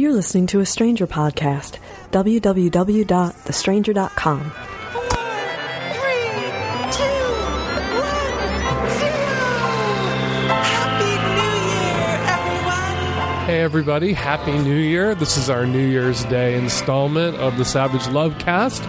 You're listening to a Stranger podcast. www.thestranger.com. Hey everybody, Happy New Year. This is our New Year's Day installment of the Savage Love Cast.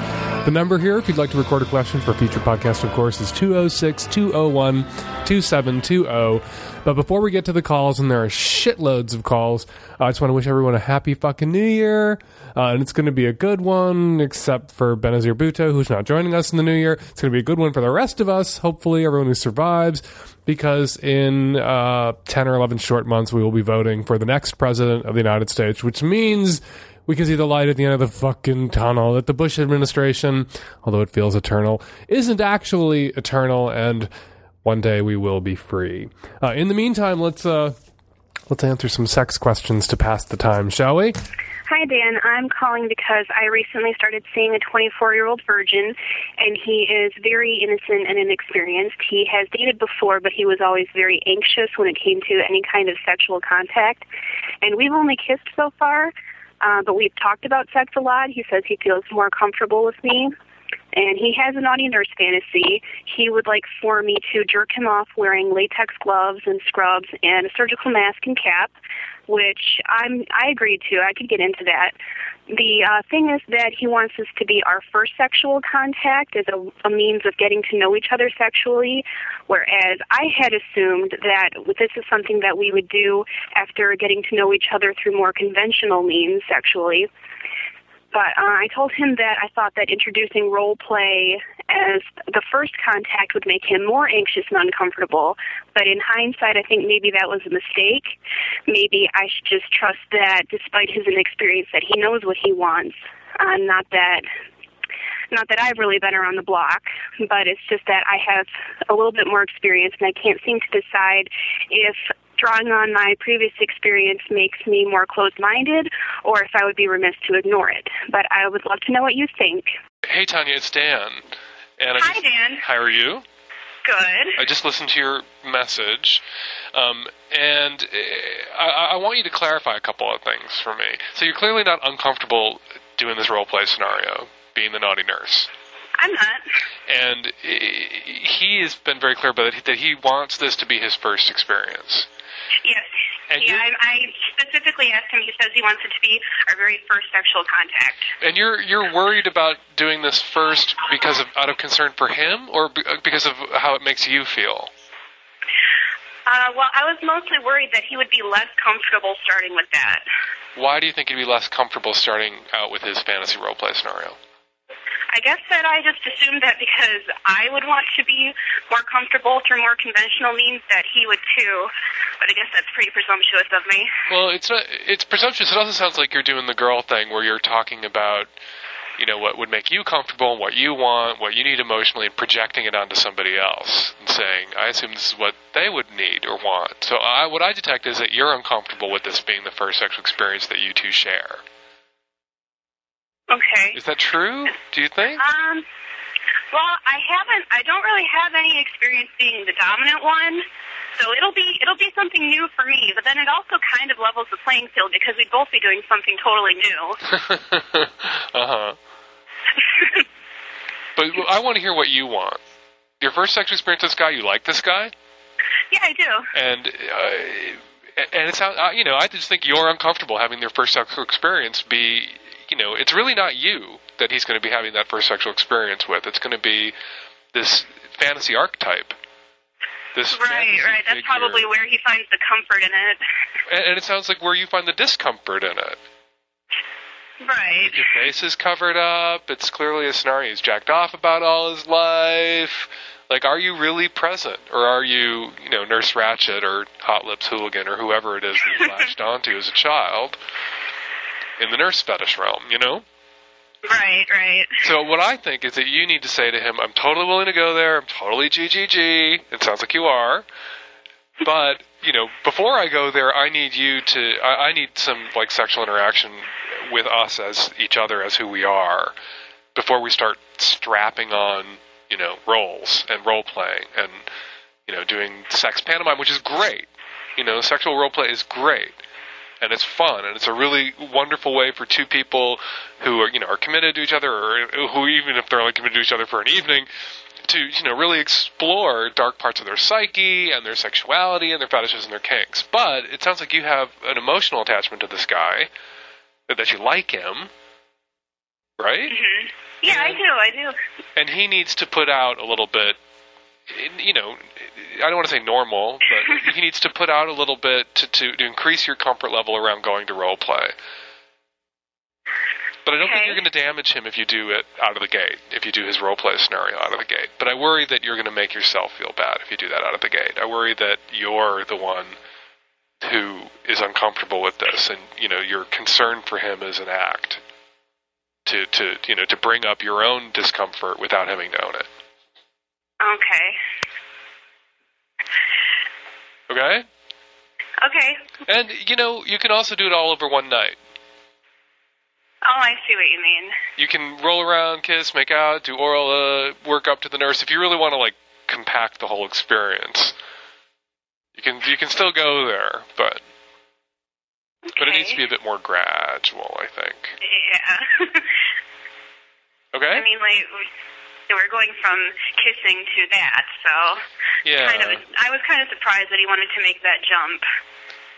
The number here, if you'd like to record a question for a future podcast, of course, is 206 201 2720. But before we get to the calls, and there are shitloads of calls, I just want to wish everyone a happy fucking New Year. Uh, and it's going to be a good one, except for Benazir Bhutto, who's not joining us in the New Year. It's going to be a good one for the rest of us, hopefully, everyone who survives because in uh, 10 or 11 short months, we will be voting for the next president of the United States, which means we can see the light at the end of the fucking tunnel that the Bush administration, although it feels eternal, isn't actually eternal, and one day we will be free. Uh, in the meantime, let's uh, let's answer some sex questions to pass the time, shall we? Hi, Dan. I'm calling because I recently started seeing a 24 year old virgin, and he is very innocent and inexperienced. He has dated before, but he was always very anxious when it came to any kind of sexual contact. And we've only kissed so far, uh, but we've talked about sex a lot. He says he feels more comfortable with me. And he has a naughty nurse fantasy. He would like for me to jerk him off wearing latex gloves and scrubs and a surgical mask and cap which I'm I agreed to. I could get into that. The uh, thing is that he wants this to be our first sexual contact as a, a means of getting to know each other sexually, whereas I had assumed that this is something that we would do after getting to know each other through more conventional means sexually. But uh, I told him that I thought that introducing role play as the first contact would make him more anxious and uncomfortable. But in hindsight, I think maybe that was a mistake. Maybe I should just trust that, despite his inexperience, that he knows what he wants. Uh, not that not that I've really been around the block, but it's just that I have a little bit more experience and I can't seem to decide if drawing on my previous experience makes me more closed minded or if I would be remiss to ignore it. But I would love to know what you think. Hey, Tanya, it's Dan. And I Hi, just, Dan. How are you? Good. I just listened to your message, um, and uh, I, I want you to clarify a couple of things for me. So you're clearly not uncomfortable doing this role play scenario, being the naughty nurse. I'm not. And uh, he has been very clear about it, that he wants this to be his first experience. Yes. And yeah, I, I specifically asked him. He says he wants it to be our very first sexual contact. And you're you're worried about doing this first because of out of concern for him, or uh, because of how it makes you feel. Uh, well, I was mostly worried that he would be less comfortable starting with that. Why do you think he'd be less comfortable starting out with his fantasy role play scenario? I guess that I just assumed that because I would want to be more comfortable through more conventional means, that he would too. But I guess that's pretty presumptuous of me. Well, it's not. It's presumptuous. It also sounds like you're doing the girl thing, where you're talking about, you know, what would make you comfortable, and what you want, what you need emotionally, and projecting it onto somebody else, and saying, "I assume this is what they would need or want." So, I, what I detect is that you're uncomfortable with this being the first sexual experience that you two share. Okay. Is that true? Do you think? Um. Well, I haven't. I don't really have any experience being the dominant one, so it'll be it'll be something new for me. But then it also kind of levels the playing field because we'd both be doing something totally new. uh huh. But I want to hear what you want. Your first sexual experience with this guy, you like this guy, yeah, I do. and uh, and it sounds, uh, you know, I just think you're uncomfortable having your first sexual experience be, you know, it's really not you that he's going to be having that first sexual experience with. It's going to be this fantasy archetype. This Right, right. That's figure. probably where he finds the comfort in it. and, and it sounds like where you find the discomfort in it. Right. Your face is covered up. It's clearly a scenario he's jacked off about all his life. Like, are you really present, or are you, you know, Nurse Ratched or Hot Lips Houlihan or whoever it is that you latched onto as a child in the nurse fetish realm? You know. Right, right. So what I think is that you need to say to him, "I'm totally willing to go there. I'm totally GGG." It sounds like you are, but you know, before I go there, I need you to. I, I need some like sexual interaction with us as each other as who we are before we start strapping on, you know, roles and role playing and you know doing sex pantomime, which is great. You know, sexual role play is great. And it's fun, and it's a really wonderful way for two people who are you know are committed to each other, or who even if they're only committed to each other for an evening, to you know really explore dark parts of their psyche and their sexuality and their fetishes and their kinks. But it sounds like you have an emotional attachment to this guy, that, you like him, right? hmm Yeah, I do. I do. and he needs to put out a little bit you know i don't want to say normal but he needs to put out a little bit to, to, to increase your comfort level around going to role play. But i don't think you're going to damage him if you do it out of the gate if you do his role play scenario out of the gate. But i worry that you're going to make yourself feel bad if you do that out of the gate. I worry that you're the one who is uncomfortable with this and you know your concern for him is an act to to you know to bring up your own discomfort without having known it Okay. okay Okay. and you know you can also do it all over one night Oh, I see what you mean. you can roll around kiss make out do oral uh, work up to the nurse if you really want to like compact the whole experience you can you can still go there but but it needs to be a bit more gradual i think Yeah. okay I mean, like, we- we're going from kissing to that, so yeah kind of. I was kind of surprised that he wanted to make that jump.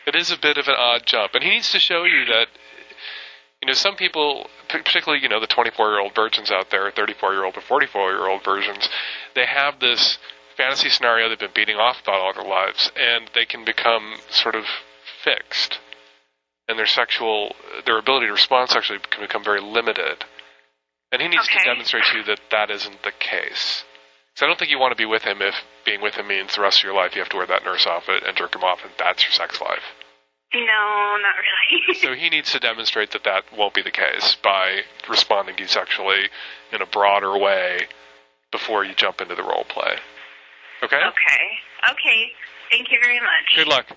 It is a bit of an odd jump, and he needs to show you that. You know, some people, particularly you know the 24-year-old virgins out there, 34-year-old or 44-year-old virgins, they have this fantasy scenario they've been beating off about all their lives, and they can become sort of fixed, and their sexual, their ability to respond sexually can become very limited. And he needs to demonstrate to you that that isn't the case. So I don't think you want to be with him if being with him means the rest of your life you have to wear that nurse outfit and jerk him off, and that's your sex life. No, not really. So he needs to demonstrate that that won't be the case by responding to you sexually in a broader way before you jump into the role play. Okay? okay. Okay. Thank you very much. Good luck.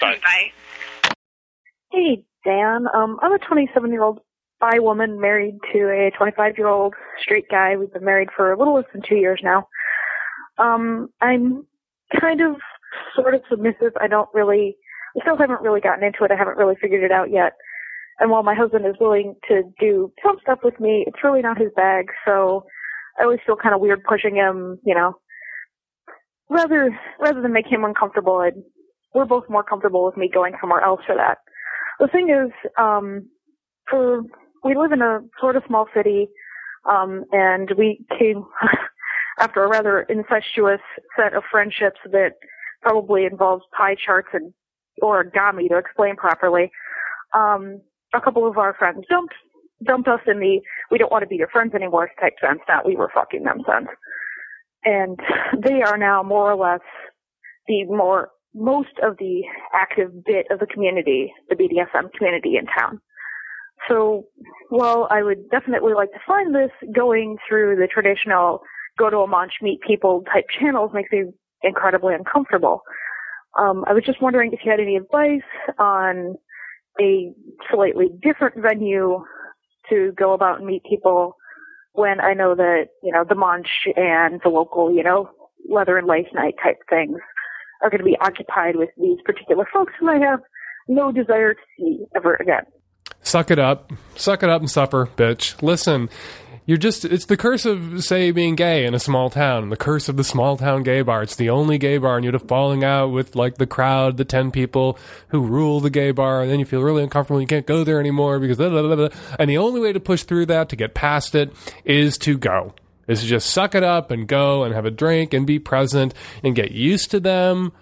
Bye. Bye. Hey, Dan. Um, I'm a 27 year old bi woman married to a 25 year old straight guy. We've been married for a little less than two years now. Um, I'm kind of sort of submissive. I don't really, I still haven't really gotten into it. I haven't really figured it out yet. And while my husband is willing to do some stuff with me, it's really not his bag. So I always feel kind of weird pushing him, you know. Rather, rather than make him uncomfortable, I'd, we're both more comfortable with me going somewhere else for that. The thing is, um, for we live in a sort of small city, um, and we came after a rather incestuous set of friendships that probably involves pie charts and origami to explain properly. Um, a couple of our friends dumped dumped us in the we don't want to be your friends anymore type sense, not we were fucking them sense. And they are now more or less the more most of the active bit of the community, the BDSM community in town. So, while I would definitely like to find this, going through the traditional go to a munch, meet people type channels makes me incredibly uncomfortable. Um, I was just wondering if you had any advice on a slightly different venue to go about and meet people when I know that, you know, the munch and the local, you know, leather and lace night type things are going to be occupied with these particular folks who I have no desire to see ever again. Suck it up. Suck it up and suffer, bitch. Listen, you're just, it's the curse of, say, being gay in a small town. The curse of the small town gay bar. It's the only gay bar, and you'd have falling out with, like, the crowd, the 10 people who rule the gay bar, and then you feel really uncomfortable. You can't go there anymore because, blah, blah, blah, and the only way to push through that, to get past it, is to go. Is to just suck it up and go and have a drink and be present and get used to them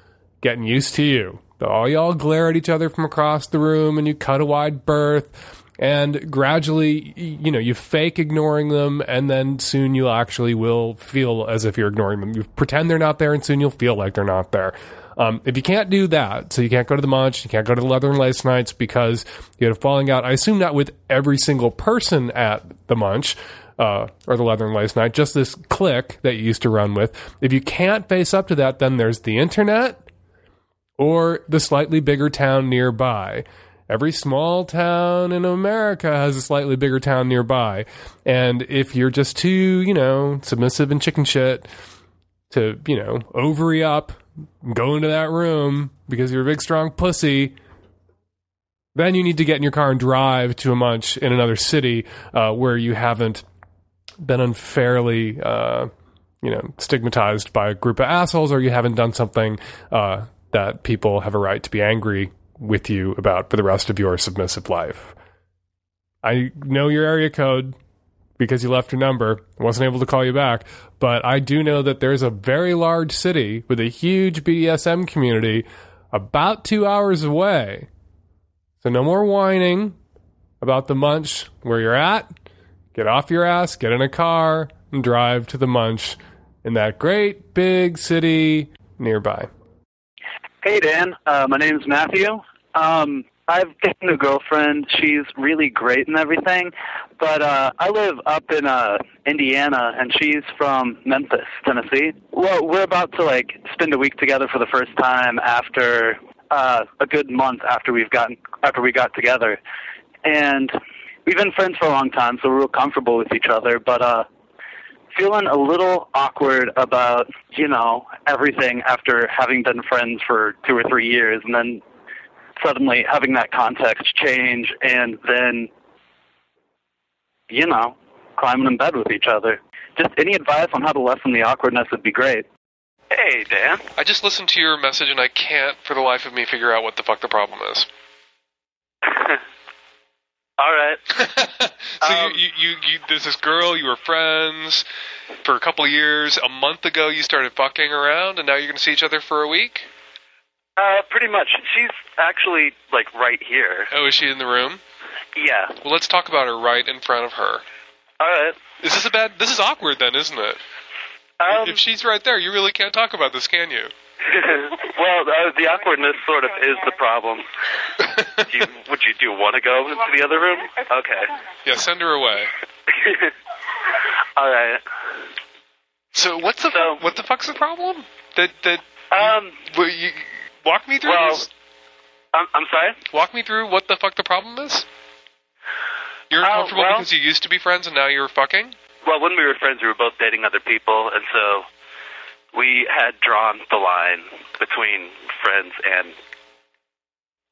getting used to you. All y'all glare at each other from across the room and you cut a wide berth and gradually you know you fake ignoring them and then soon you actually will feel as if you're ignoring them. You pretend they're not there and soon you'll feel like they're not there. Um, if you can't do that so you can't go to the munch you can't go to the leather and lace nights because you had a falling out i assume not with every single person at the munch uh, or the leather and lace night just this clique that you used to run with. If you can't face up to that then there's the internet or the slightly bigger town nearby. Every small town in America has a slightly bigger town nearby. And if you're just too, you know, submissive and chicken shit to, you know, ovary up, go into that room because you're a big, strong pussy, then you need to get in your car and drive to a munch in another city uh, where you haven't been unfairly, uh, you know, stigmatized by a group of assholes, or you haven't done something uh, that people have a right to be angry with you about for the rest of your submissive life. I know your area code because you left your number. Wasn't able to call you back, but I do know that there's a very large city with a huge BDSM community about two hours away. So no more whining about the munch where you're at. Get off your ass, get in a car, and drive to the munch in that great big city nearby. Hey, Dan. Uh, my name's Matthew. Um, I've taken a girlfriend. She's really great and everything, but uh, I live up in uh, Indiana, and she's from Memphis, Tennessee. Well, we're about to like spend a week together for the first time after uh, a good month after we've gotten after we got together, and we've been friends for a long time, so we're real comfortable with each other. But uh, feeling a little awkward about you know everything after having been friends for two or three years, and then suddenly having that context change and then, you know, climbing in bed with each other. Just any advice on how to lessen the awkwardness would be great. Hey, Dan. I just listened to your message and I can't, for the life of me, figure out what the fuck the problem is. All right. so Um, you, you, you, you, there's this girl, you were friends for a couple of years. A month ago, you started fucking around, and now you're going to see each other for a week. Uh, pretty much. She's actually like right here. Oh, is she in the room? Yeah. Well, let's talk about her right in front of her. All right. Is this a bad? This is awkward, then, isn't it? Um, if she's right there, you really can't talk about this, can you? well, uh, the awkwardness sort of is the problem. Do you, would you do want to go into the other room? Okay. yeah, send her away. All right. So what's the So- what the fuck's the problem? That that Um. well, you, walk me through Well- this. I'm, I'm sorry. Walk me through what the fuck the problem is. You're Oh, uncomfortable well- because you used to be friends and now you're fucking. Well, when we were friends, we were both dating other people, and so we had drawn the line between friends and.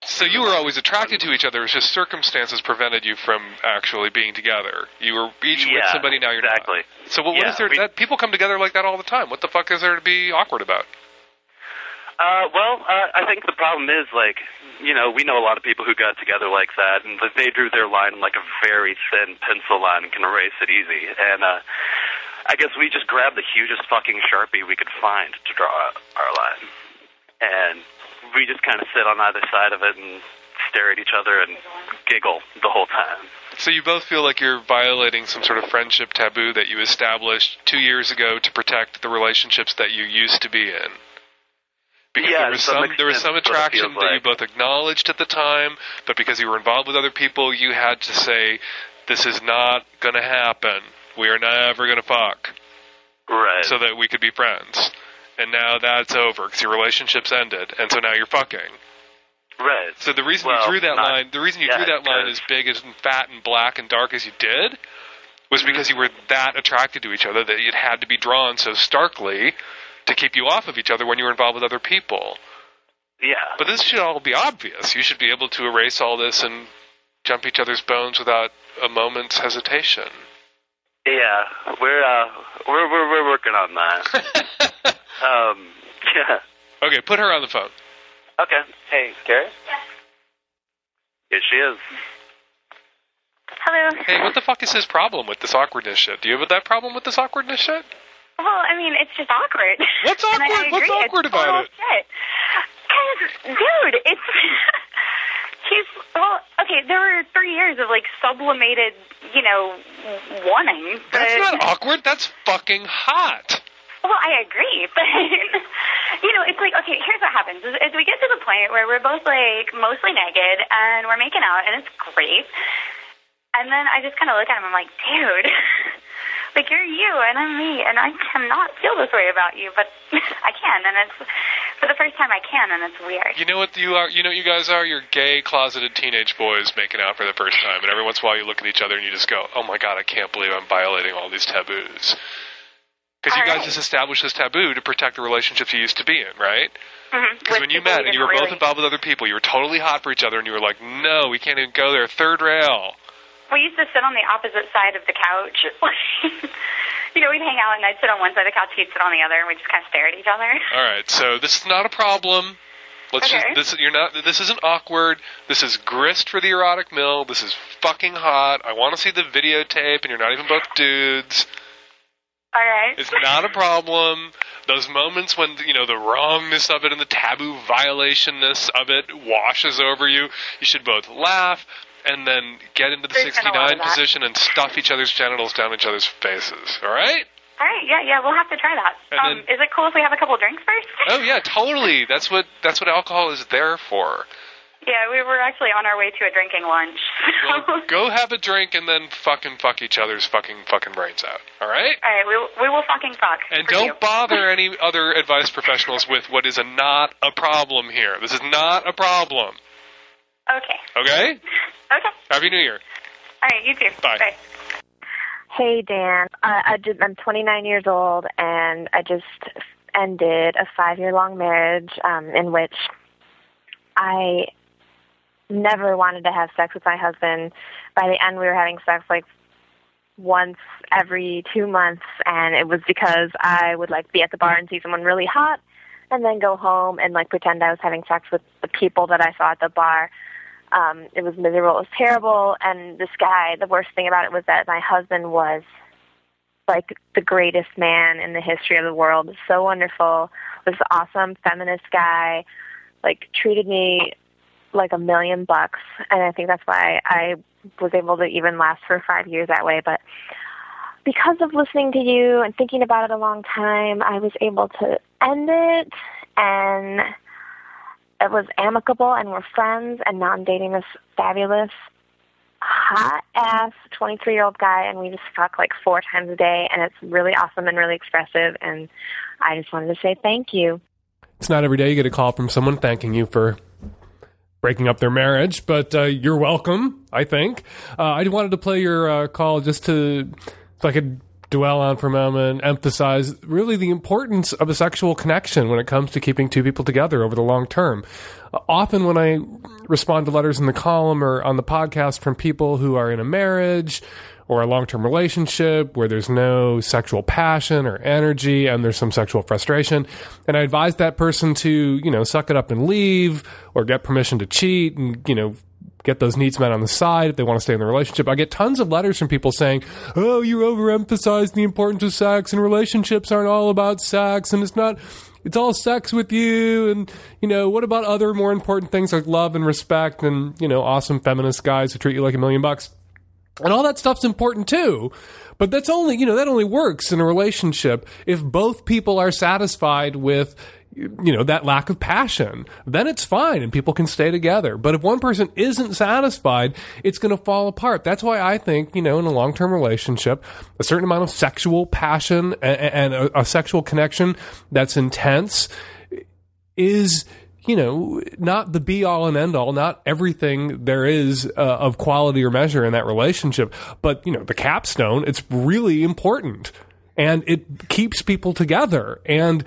So you were always attracted to each other. It's just circumstances prevented you from actually being together. You were each with somebody. Now you're exactly. not. So what, what Yeah, is there? we- that people come together like that all the time. What the fuck is there to be awkward about? Uh, well, uh, I think the problem is like, you know, we know a lot of people who got together like that, and they drew their line like a very thin pencil line and can erase it easy. And uh, I guess we just grabbed the hugest fucking sharpie we could find to draw our line, and we just kind of sit on either side of it and stare at each other and giggle the whole time. So you both feel like you're violating some sort of friendship taboo that you established two years ago to protect the relationships that you used to be in. Because Yeah, there was some there was some that's what it attraction that you both acknowledged at the time, but because you were involved with other people, you had to say, "This is not going to happen. We are never going to fuck," Right. so that we could be friends. And now that's over because your relationship's ended, and so now you're fucking. right. So the reason Well, you drew that line, the reason you yet, drew that line as big as fat and black and dark as you did, was Mm-hmm. because you were that attracted to each other that it had to be drawn so starkly to keep you off of each other when you were involved with other people. Yeah. But this should all be obvious. You should be able to erase all this and jump each other's bones without a moment's hesitation. Yeah, we're uh, we're we're we're working on that. um, yeah. okay, put her on the phone. Okay. Hey, Gary. Here she is. Hello. Hey, what the fuck is his problem with this awkwardness shit? Do you have that problem with this awkwardness shit? Well, I mean, it's just awkward. What's And I- I awkward? What's agree, it's awkward about total it? Shit. 'Cause, dude, it's he's well. Okay, there were three years of like sublimated, you know, wanting. But, That's not awkward. That's fucking hot. Well, I agree, but you know, it's like okay. Here's what happens: is, is we get to the point where we're both like mostly naked and we're making out, and it's great. And then I just kind of look at him. I'm like, dude, like you're you and I'm me, and I cannot feel this way about you, but I can, and it's for the first time I can, and it's weird. You know what you are? You know what you guys are? You're gay, closeted teenage boys making out for the first time, and every once in a while you look at each other and you just go, "Oh my god, I can't believe I'm violating all these taboos." Because you guys right. just established this taboo to protect the relationships you used to be in, right? Mm-hmm. Because With when you met and you were didn't both involved with other people, you were totally hot for each other, and you were like, "No, we can't even go there." Third rail. We used to sit on the opposite side of the couch. you know, we'd hang out and I'd sit on one side of the couch, he'd sit on the other, and we'd just kind of stare at each other. All right, so this is not a problem. Let's Okay. just this you're not this isn't awkward. This is grist for the erotic mill. This is fucking hot. I want to see the videotape, and you're not even both dudes. All right. It's not a problem. Those moments when you know the wrongness of it and the taboo violationness of it washes over you, you should both laugh and then get into the There's been a lot 69 position and stuff each other's genitals down each other's faces. All right? All right, yeah, yeah, we'll have to try that. Um, then- is it cool if we have a couple drinks first? Oh yeah, totally. That's what that's what alcohol is there for. Yeah, we were actually on our way to a drinking lunch. Well, go have a drink and then fucking fuck each other's fucking fucking brains out. All right? All right, we will, we will fucking fuck. And for don't you. bother any other advice professionals with what is a not a problem here. This is not a problem. Okay. Okay? Okay. Happy New Year. All right, you too. Bye. Bye. Hey Dan, uh, I just, I'm 29 years old and I just ended a five year long marriage um, in which I never wanted to have sex with my husband. By the end, we were having sex like once every two months, and it was because I would like be at the bar and see someone really hot, and then go home and like pretend I was having sex with the people that I saw at the bar. Um, it was miserable. It was terrible. And this guy, the worst thing about it was that my husband was like the greatest man in the history of the world. So wonderful. Was awesome feminist guy. Like treated me like a million bucks. And I think that's why I was able to even last for five years that way. But because of listening to you and thinking about it a long time, I was able to end it and it was amicable and we're friends and now I'm dating this fabulous hot ass 23 year old guy and we just fuck like four times a day and it's really awesome and really expressive and I just wanted to say thank you. It's not every day you get a call from someone thanking you for breaking up their marriage, but uh, you're welcome, I think. Uh, I wanted to play your uh, call just to, so I could dwell on for a moment, emphasize really the importance of a sexual connection when it comes to keeping two people together over the long term. Often when I respond to letters in the column or on the podcast from people who are in a marriage, or a long term relationship where there's no sexual passion or energy and there's some sexual frustration. And I advise that person to, you know, suck it up and leave or get permission to cheat and, you know, get those needs met on the side if they want to stay in the relationship. I get tons of letters from people saying, Oh, you overemphasize the importance of sex and relationships aren't all about sex and it's not it's all sex with you and you know what about other more important things like love and respect and you know awesome feminist guys who treat you like a million bucks and all that stuff's important too. But that's only, you know, that only works in a relationship if both people are satisfied with, you know, that lack of passion. Then it's fine and people can stay together. But if one person isn't satisfied, it's going to fall apart. That's why I think, you know, in a long term relationship, a certain amount of sexual passion and, a sexual connection that's intense is you know, not the be all and end all, not everything there is uh, of quality or measure in that relationship, but, you know, the capstone, it's really important and it keeps people together. And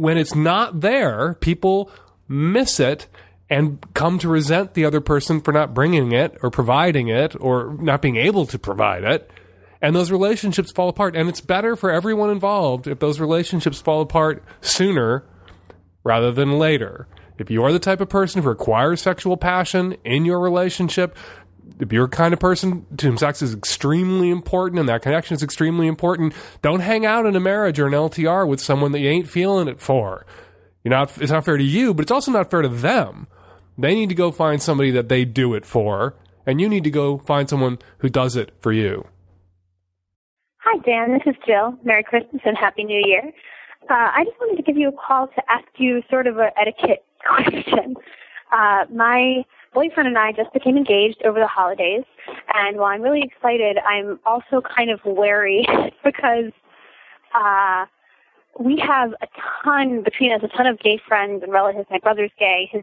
when it's not there, people miss it and come to resent the other person for not bringing it or providing it or not being able to provide it. And those relationships fall apart. And it's better for everyone involved if those relationships fall apart sooner rather than later. If you are the type of person who requires sexual passion in your relationship, if you're the kind of person to whom sex is extremely important and that connection is extremely important, don't hang out in a marriage or an LTR with someone that you ain't feeling it for. You're not, it's not fair to you, but it's also not fair to them. They need to go find somebody that they do it for, and you need to go find someone who does it for you. Hi, Dan. This is Jill. Merry Christmas and Happy New Year. Uh, I just wanted to give you a call to ask you sort of an etiquette question. Uh, my boyfriend and I just became engaged over the holidays, and while I'm really excited, I'm also kind of wary because uh, we have a ton between us, a ton of gay friends and relatives. My brother's gay. His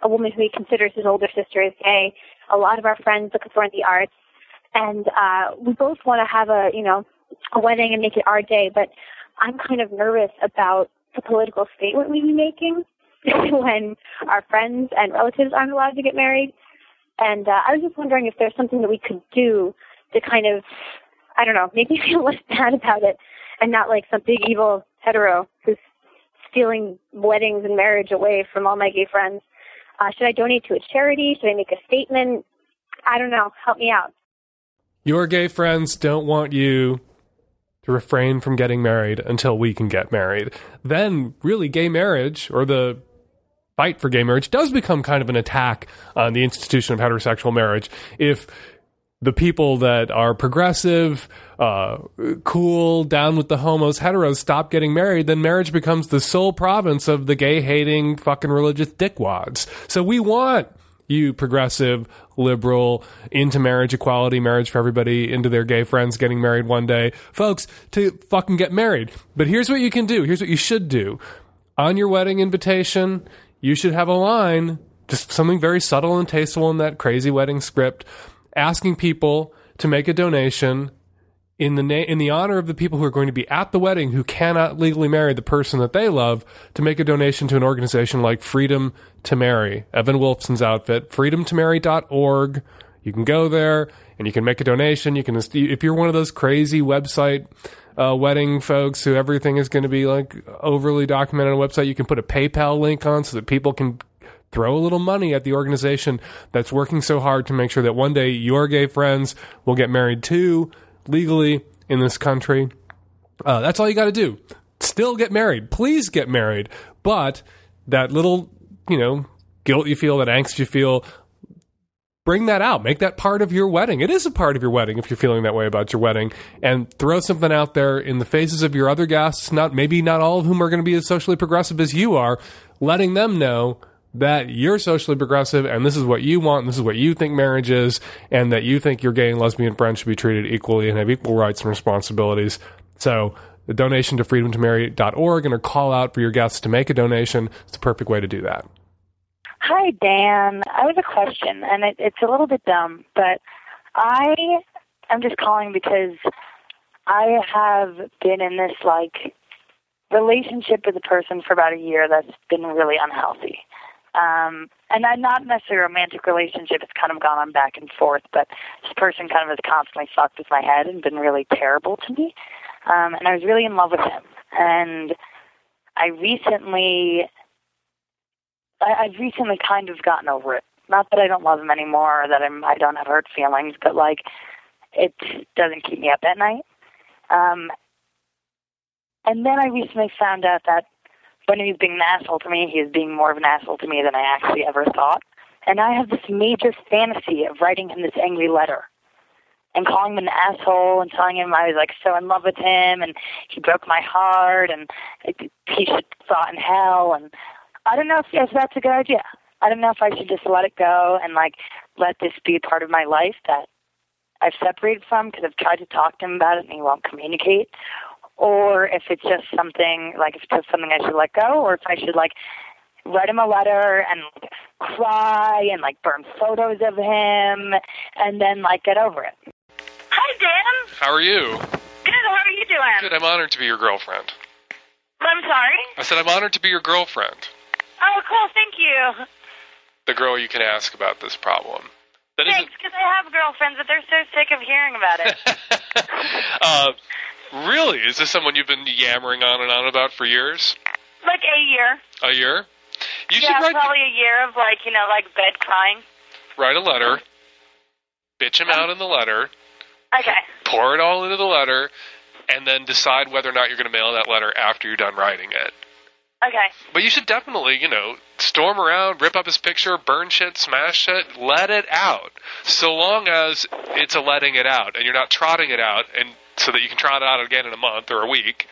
a woman who he considers his older sister is gay. A lot of our friends look for in the arts, and uh, we both want to have a you know a wedding and make it our day, but I'm kind of nervous about the political statement we'd be making when our friends and relatives aren't allowed to get married. And uh, I was just wondering if there's something that we could do to kind of, I don't know, make me feel less bad about it and not like some big evil hetero who's stealing weddings and marriage away from all my gay friends. Uh, should I donate to a charity? Should I make a statement? I don't know. Help me out. Your gay friends don't want you to refrain from getting married until we can get married. Then, really, gay marriage or the fight for gay marriage does become kind of an attack on the institution of heterosexual marriage. If the people that are progressive, uh, cool, down with the homos, heteros stop getting married, then marriage becomes the sole province of the gay hating fucking religious dickwads. So we want you progressive, liberal, into marriage equality, marriage for everybody, into their gay friends getting married one day, folks, to fucking get married. But here's what you can do. Here's what you should do. On your wedding invitation, you should have a line, just something very subtle and tasteful in that crazy wedding script asking people to make a donation in the na- in the honor of the people who are going to be at the wedding who cannot legally marry the person that they love to make a donation to an organization like Freedom to Marry. Evan Wolfson's outfit, freedomtomarry.org. You can go there and you can make a donation. You can if you're one of those crazy website uh, wedding folks who everything is going to be like overly documented on a website, you can put a PayPal link on so that people can throw a little money at the organization that's working so hard to make sure that one day your gay friends will get married too legally in this country. Uh, that's all you got to do. Still get married. Please get married. But that little, you know, guilt you feel, that angst you feel, bring that out. Make that part of your wedding. It is a part of your wedding if you're feeling that way about your wedding. And throw something out there in the faces of your other guests, not maybe not all of whom are going to be as socially progressive as you are, letting them know that you're socially progressive and this is what you want and this is what you think marriage is and that you think your gay and lesbian friends should be treated equally and have equal rights and responsibilities. So the donation to freedomtomarry.org and a call out for your guests to make a donation is the perfect way to do that. Hi, Dan. I have a question, and it, it's a little bit dumb, but I am just calling because I have been in this like relationship with a person for about a year that's been really unhealthy. Um, and I'm not necessarily a romantic relationship. It's kind of gone on back and forth, but this person kind of has constantly fucked with my head and been really terrible to me. Um, and I was really in love with him. And I recently, I, I've recently kind of gotten over it. Not that I don't love him anymore or that I'm, I don't have hurt feelings, but like, it doesn't keep me up at night. Um, and then I recently found out that when he was being an asshole to me, he was being more of an asshole to me than I actually ever thought. And I have this major fantasy of writing him this angry letter and calling him an asshole and telling him I was like so in love with him and he broke my heart and he should rot in hell. And I don't know if, if that's a good idea. I don't know if I should just let it go and like let this be a part of my life that I've separated from because I've tried to talk to him about it and he won't communicate, or if it's just something like if it's just something I should let go, or if I should like write him a letter and like, cry and like burn photos of him and then like get over it. Hi, Dan. How are you? Good. How are you doing? Good. I'm honored to be your girlfriend. I'm sorry. I said I'm honored to be your girlfriend. Oh, cool. Thank you. The girl you can ask about this problem. That Thanks, because I have girlfriends, but they're so sick of hearing about it. uh, really? Is this someone you've been yammering on and on about for years? like a year. A year? You yeah, should write probably a year of like you know like bed crying. write a letter, bitch him out in the letter, Okay. pour it all into the letter, and then decide whether or not you're going to mail that letter after you're done writing it. Okay. But you should definitely, you know, storm around, rip up his picture, burn shit, smash shit, let it out. So long as it's a letting it out and you're not trotting it out and so that you can trot it out again in a month or a week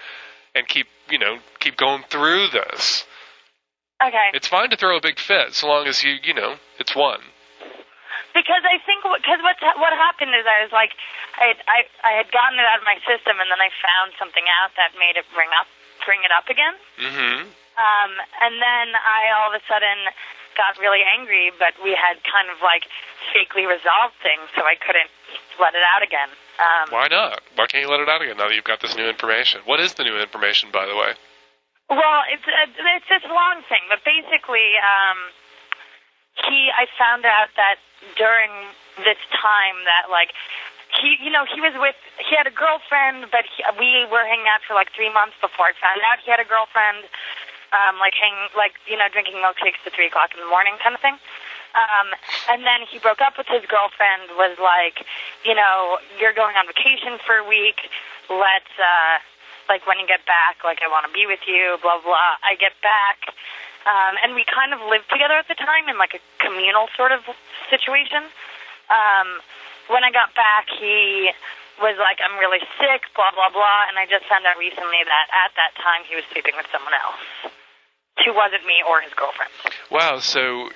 and keep, you know, keep going through this. Okay. It's fine to throw a big fit so long as you, you know, it's one. Because I think because what what happened is I was like I I I had gotten it out of my system and then I found something out that made it bring up bring it up again. Mhm. Um, and then I all of a sudden got really angry, but we had kind of like fakely resolved things, so I couldn't let it out again. Um, Why not? Why can't you let it out again now that you've got this new information? What is the new information, by the way? Well, it's uh, it's this long thing, but basically, um, he I found out that during this time that like he you know he was with he had a girlfriend, but he, we were hanging out for like three months before I found out he had a girlfriend, um, like hang like you know drinking milkshakes to three o'clock in the morning kind of thing. Um, and then he broke up with his girlfriend. Was like, you know, you're going on vacation for a week. Let's uh, like when you get back, like I want to be with you, blah blah. I get back, um, and we kind of lived together at the time in like a communal sort of situation. Um, when I got back, he was like, "I'm really sick," blah blah blah, and I just found out recently that at that time he was sleeping with someone else, who wasn't me or his girlfriend. Wow, so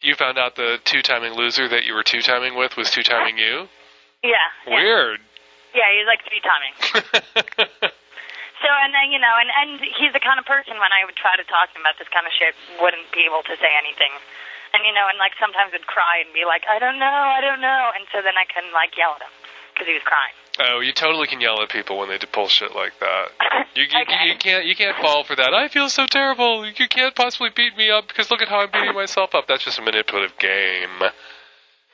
you found out the two-timing loser that you were two-timing with was two-timing you? Yeah. yeah. Weird. Yeah, he's like three timing. so and then you know, and and he's the kind of person when I would try to talk to him about this kind of shit, wouldn't be able to say anything. And you know, and like sometimes would cry and be like, I don't know, I don't know, and so then I couldn't like yell at him because he was crying. Oh, you totally can yell at people when they do pull shit like that. You, you, Okay. you can't you can't fall for that. I feel so terrible. You can't possibly beat me up because look at how I'm beating myself up. That's just a manipulative game.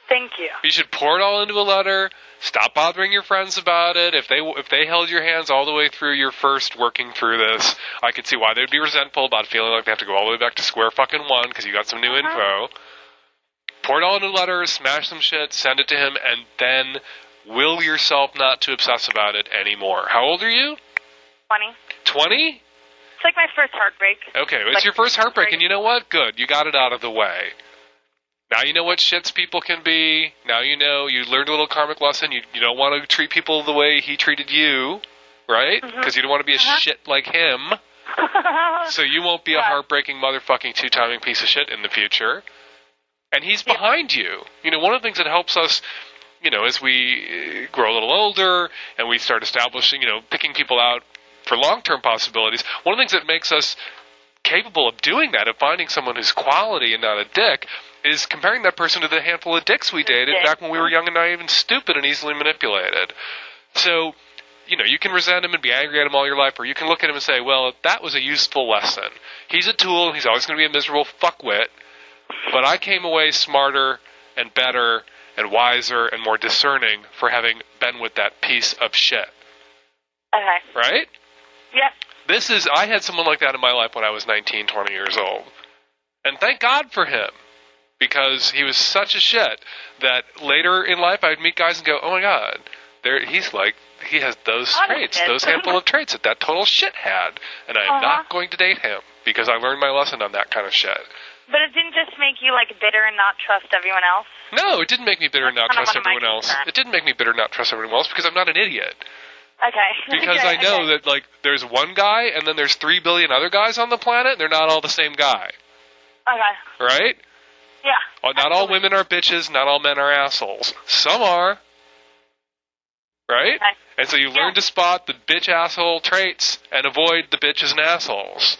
Thank you. You should pour it all into a letter. Stop bothering your friends about it. If they if they held your hands all the way through your first working through this, I could see why they'd be resentful about feeling like they have to go all the way back to square fucking one because you got some new uh-huh. info. Pour it all into a letter, smash some shit, send it to him, and then will yourself not to obsess about it anymore. How old are you? Funny. Twenty. It's like my first heartbreak. Okay, it's Like- your first heartbreak, and you know what? Good, you got it out of the way. Now you know what shits people can be. Now you know you learned a little karmic lesson. You you don't want to treat people the way he treated you, right? Because you don't want to be a shit like him. so you won't be a heartbreaking motherfucking two-timing piece of shit in the future. And he's behind you. You know, one of the things that helps us, you know, as we uh, grow a little older and we start establishing, you know, picking people out for long-term possibilities. One of the things that makes us capable of doing that, of finding someone who's quality and not a dick, is comparing that person to the handful of dicks we dated back when we were young and naive and stupid and easily manipulated. So, you know, you can resent him and be angry at him all your life, or you can look at him and say, well, that was a useful lesson. He's a tool, he's always going to be a miserable fuckwit, but I came away smarter and better and wiser and more discerning for having been with that piece of shit. Okay. Right? Yep. This is, I had someone like that in my life when I was 19, 20 years old. And thank God for him. Because he was such a shit that later in life I'd meet guys and go, oh my God, there, he's like, he has those Honest traits, those handful of traits that that total shit had. And I'm Uh-huh. not going to date him because I learned my lesson on that kind of shit. But it didn't just make you like bitter and not trust everyone else. No, it didn't make me bitter and not trust one of my everyone else. It didn't make me bitter and not trust everyone else because I'm not an idiot. Okay. Because okay, I know okay. that like there's one guy and then there's three billion other guys on the planet. And they're not all the same guy, Okay. right? Yeah. Well, not all women are bitches. Not all men are assholes. Some are, right? Okay. And so you learn to spot the bitch asshole traits and avoid the bitches and assholes.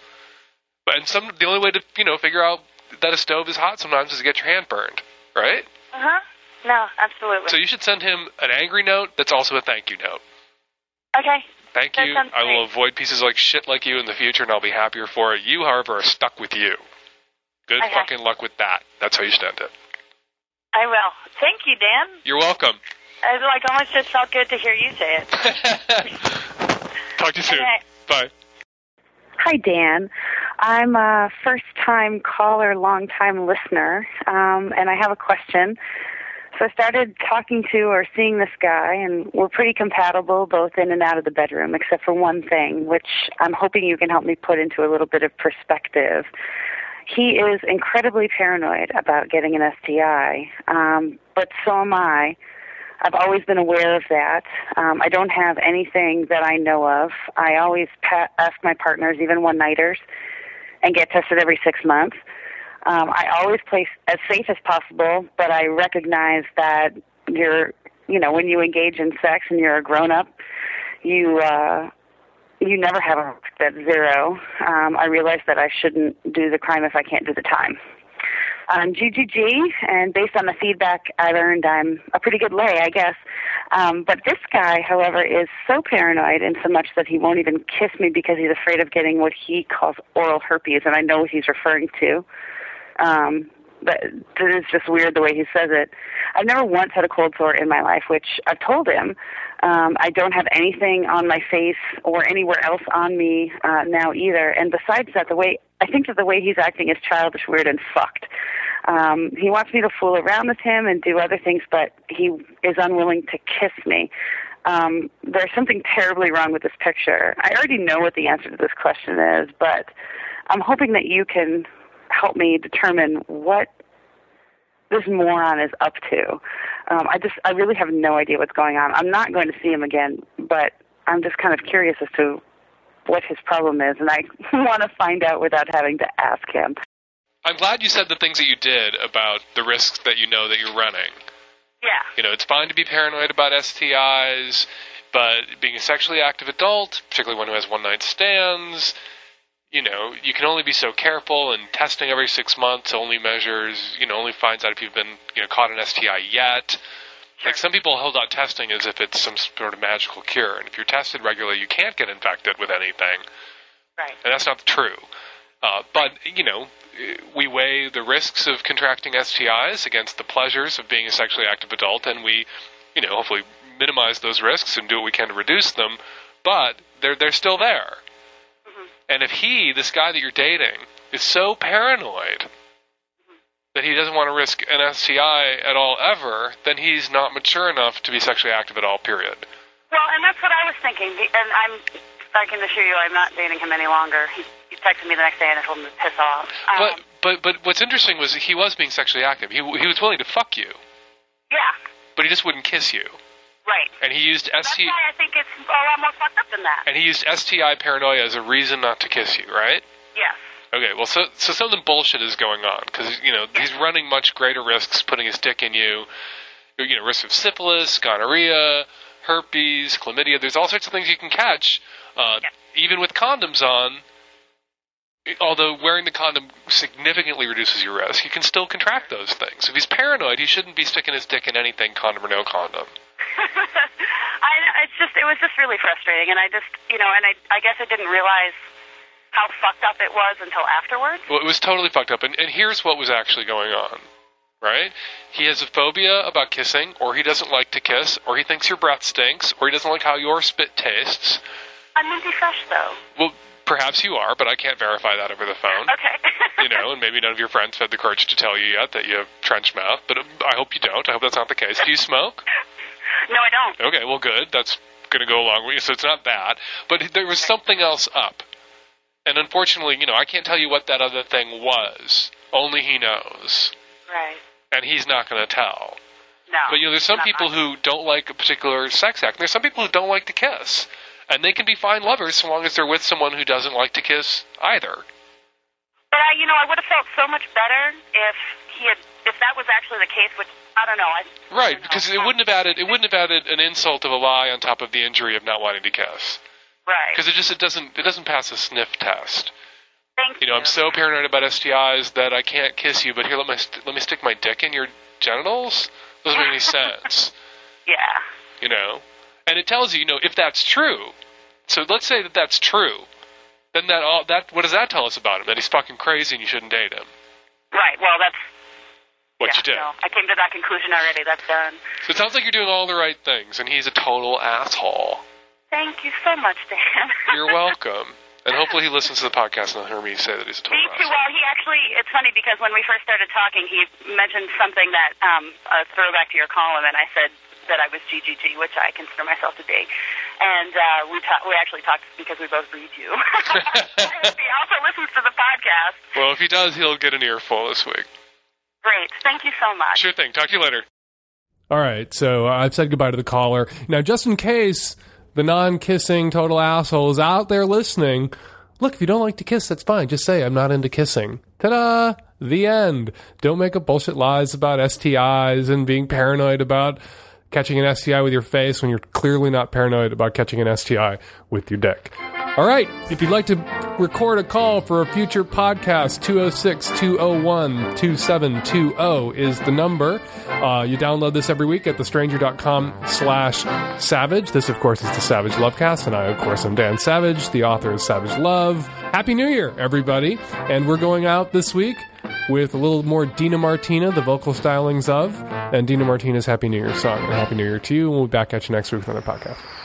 But and some the only way to you know figure out that a stove is hot sometimes is to get your hand burned, right? Uh huh. No, absolutely. So you should send him an angry note that's also a thank you note. Okay. Thank That you. sounds I will avoid pieces like shit like you in the future, and I'll be happier for it. You, however, are stuck with you. Good Okay. fucking luck with that. That's how you stand it. I will. Thank you, Dan. You're welcome. I like almost just felt good to hear you say it. Talk to you soon. Okay. Bye. Hi, Dan. I'm a first time caller, long time listener, um, and I have a question. So I started talking to or seeing this guy, and we're pretty compatible both in and out of the bedroom, except for one thing, which I'm hoping you can help me put into a little bit of perspective. He is incredibly paranoid about getting an STI, um, but so am I. I've always been aware of that. Um, I don't have anything that I know of. I always pa- ask my partners, even one nighters, and get tested every six months. Um, I always play as safe as possible, but I recognize that you're, you know, when you engage in sex and you're a grown up, you uh, you never have a risk zero. Um, I realize that I shouldn't do the crime if I can't do the time. I'm GGG, and based on the feedback I've earned, I'm a pretty good lay, I guess. Um, but this guy, however, is so paranoid in so much that he won't even kiss me because he's afraid of getting what he calls oral herpes, and I know what he's referring to. Um, but it is just weird the way he says it. I've never once had a cold sore in my life, which I've told him. Um, I don't have anything on my face or anywhere else on me uh, now either. And besides that, the way I think that the way he's acting is childish, weird, and fucked. Um, he wants me to fool around with him and do other things, but he is unwilling to kiss me. Um, there's something terribly wrong with this picture. I already know what the answer to this question is, but I'm hoping that you can help me determine what this moron is up to. Um, I just, I really have no idea what's going on. I'm not going to see him again, but I'm just kind of curious as to what his problem is, and I want to find out without having to ask him. I'm glad you said the things that you did about the risks that you know that you're running. Yeah. You know, it's fine to be paranoid about STIs, but being a sexually active adult, particularly one who has one night stands, you know, you can only be so careful, and testing every six months only measures, you know, only finds out if you've been, you know, caught an STI yet. Like some people hold out testing as if it's some sort of magical cure, and if you're tested regularly, you can't get infected with anything. Right. And that's not true. Uh, but you know, we weigh the risks of contracting STIs against the pleasures of being a sexually active adult, and we, you know, hopefully minimize those risks and do what we can to reduce them. But they're they're still there. And if he, this guy that you're dating, is so paranoid that he doesn't want to risk an STI at all ever, then he's not mature enough to be sexually active at all. Period. Well, and that's what I was thinking. And I'm, I can assure you, I'm not dating him any longer. He, he texted me the next day and I told him to piss off. Um, But but but what's interesting was he was being sexually active. He he was willing to fuck you, yeah, but he just wouldn't kiss you. Right. And he used STI I think it's a lot more fucked up than that. and he used STI paranoia as a reason not to kiss you, right? Yes. Okay, well, so so something bullshit is going on because you know he's running much greater risks putting his dick in you. You know, risk of syphilis, gonorrhea, herpes, chlamydia. There's all sorts of things you can catch, uh, even with condoms on. Although wearing the condom significantly reduces your risk, you can still contract those things. If he's paranoid, he shouldn't be sticking his dick in anything, condom or no condom. I, it's just, it was just really frustrating, and I just, you know, and I, I guess I didn't realize how fucked up it was until afterwards. Well, it was totally fucked up. And, and here's what was actually going on, right? He has a phobia about kissing, or he doesn't like to kiss, or he thinks your breath stinks, or he doesn't like how your spit tastes. I'm minty fresh, though. Well, perhaps you are, but I can't verify that over the phone. Okay. you know, and maybe none of your friends had the courage to tell you yet that you have trench mouth, but um, I hope you don't. I hope that's not the case. Do you smoke? No, I don't. Okay, well, good. That's going to go along with you. So it's not that. But there was something else up. And unfortunately, you know, I can't tell you what that other thing was. Only he knows. Right. And he's not going to tell. No. But, you know, there's some people who don't like a particular sex act. And there's some people who don't like to kiss. And they can be fine lovers so long as they're with someone who doesn't like to kiss either. But I, you know, I would have felt so much better if he had, if that was actually the case. Which I don't know. I, Right, because it wouldn't have added it wouldn't have added an insult of a lie on top of the injury of not wanting to kiss. right. Because it just it doesn't it doesn't pass a sniff test. Thank You know, I'm so paranoid about STIs that I can't kiss you, but here let me st- let me stick my dick in your genitals. Doesn't make any sense. Yeah. You know, and it tells you, you know, if that's true. So let's say that that's true. Then that all that what does that tell us about him? That he's fucking crazy and you shouldn't date him. Right. Well, that's yeah, you. No, I came to that conclusion already. That's done. So it sounds like you're doing all the right things, and he's a total asshole. Thank you so much, Dan. You're welcome. And hopefully he listens to the podcast and he'll hear me say that he's a total asshole. Me too. Well, he actually, it's funny because when we first started talking, he mentioned something that, um, a throwback to your column, and I said that I was GGG, which I consider myself to be. And uh, we ta- we actually talked because we both read you. he also listens to the podcast. Well, if he does, he'll get an earful this week. Great. Thank you so much. Sure thing. Talk to you later. All right, so uh, I've said goodbye to the caller. Now, just in case the non kissing total asshole is out there listening, look, if you don't like to kiss, that's fine. Just say, I'm not into kissing. Ta da! The end. Don't make up bullshit lies about STIs and being paranoid about catching an STI with your face when you're clearly not paranoid about catching an STI with your deck. All right. If you'd like to record a call for a future podcast, 206 201 2720 is the number. Uh, you download this every week at thestranger.com slash savage. This, of course, is the Savage Lovecast, and I, of course, am Dan Savage. The author of Savage Love. Happy New Year, everybody. And we're going out this week with a little more Dina Martina, the vocal stylings of, and Dina Martina's Happy New Year song. And Happy New Year to you, and we'll be back at you next week with another podcast.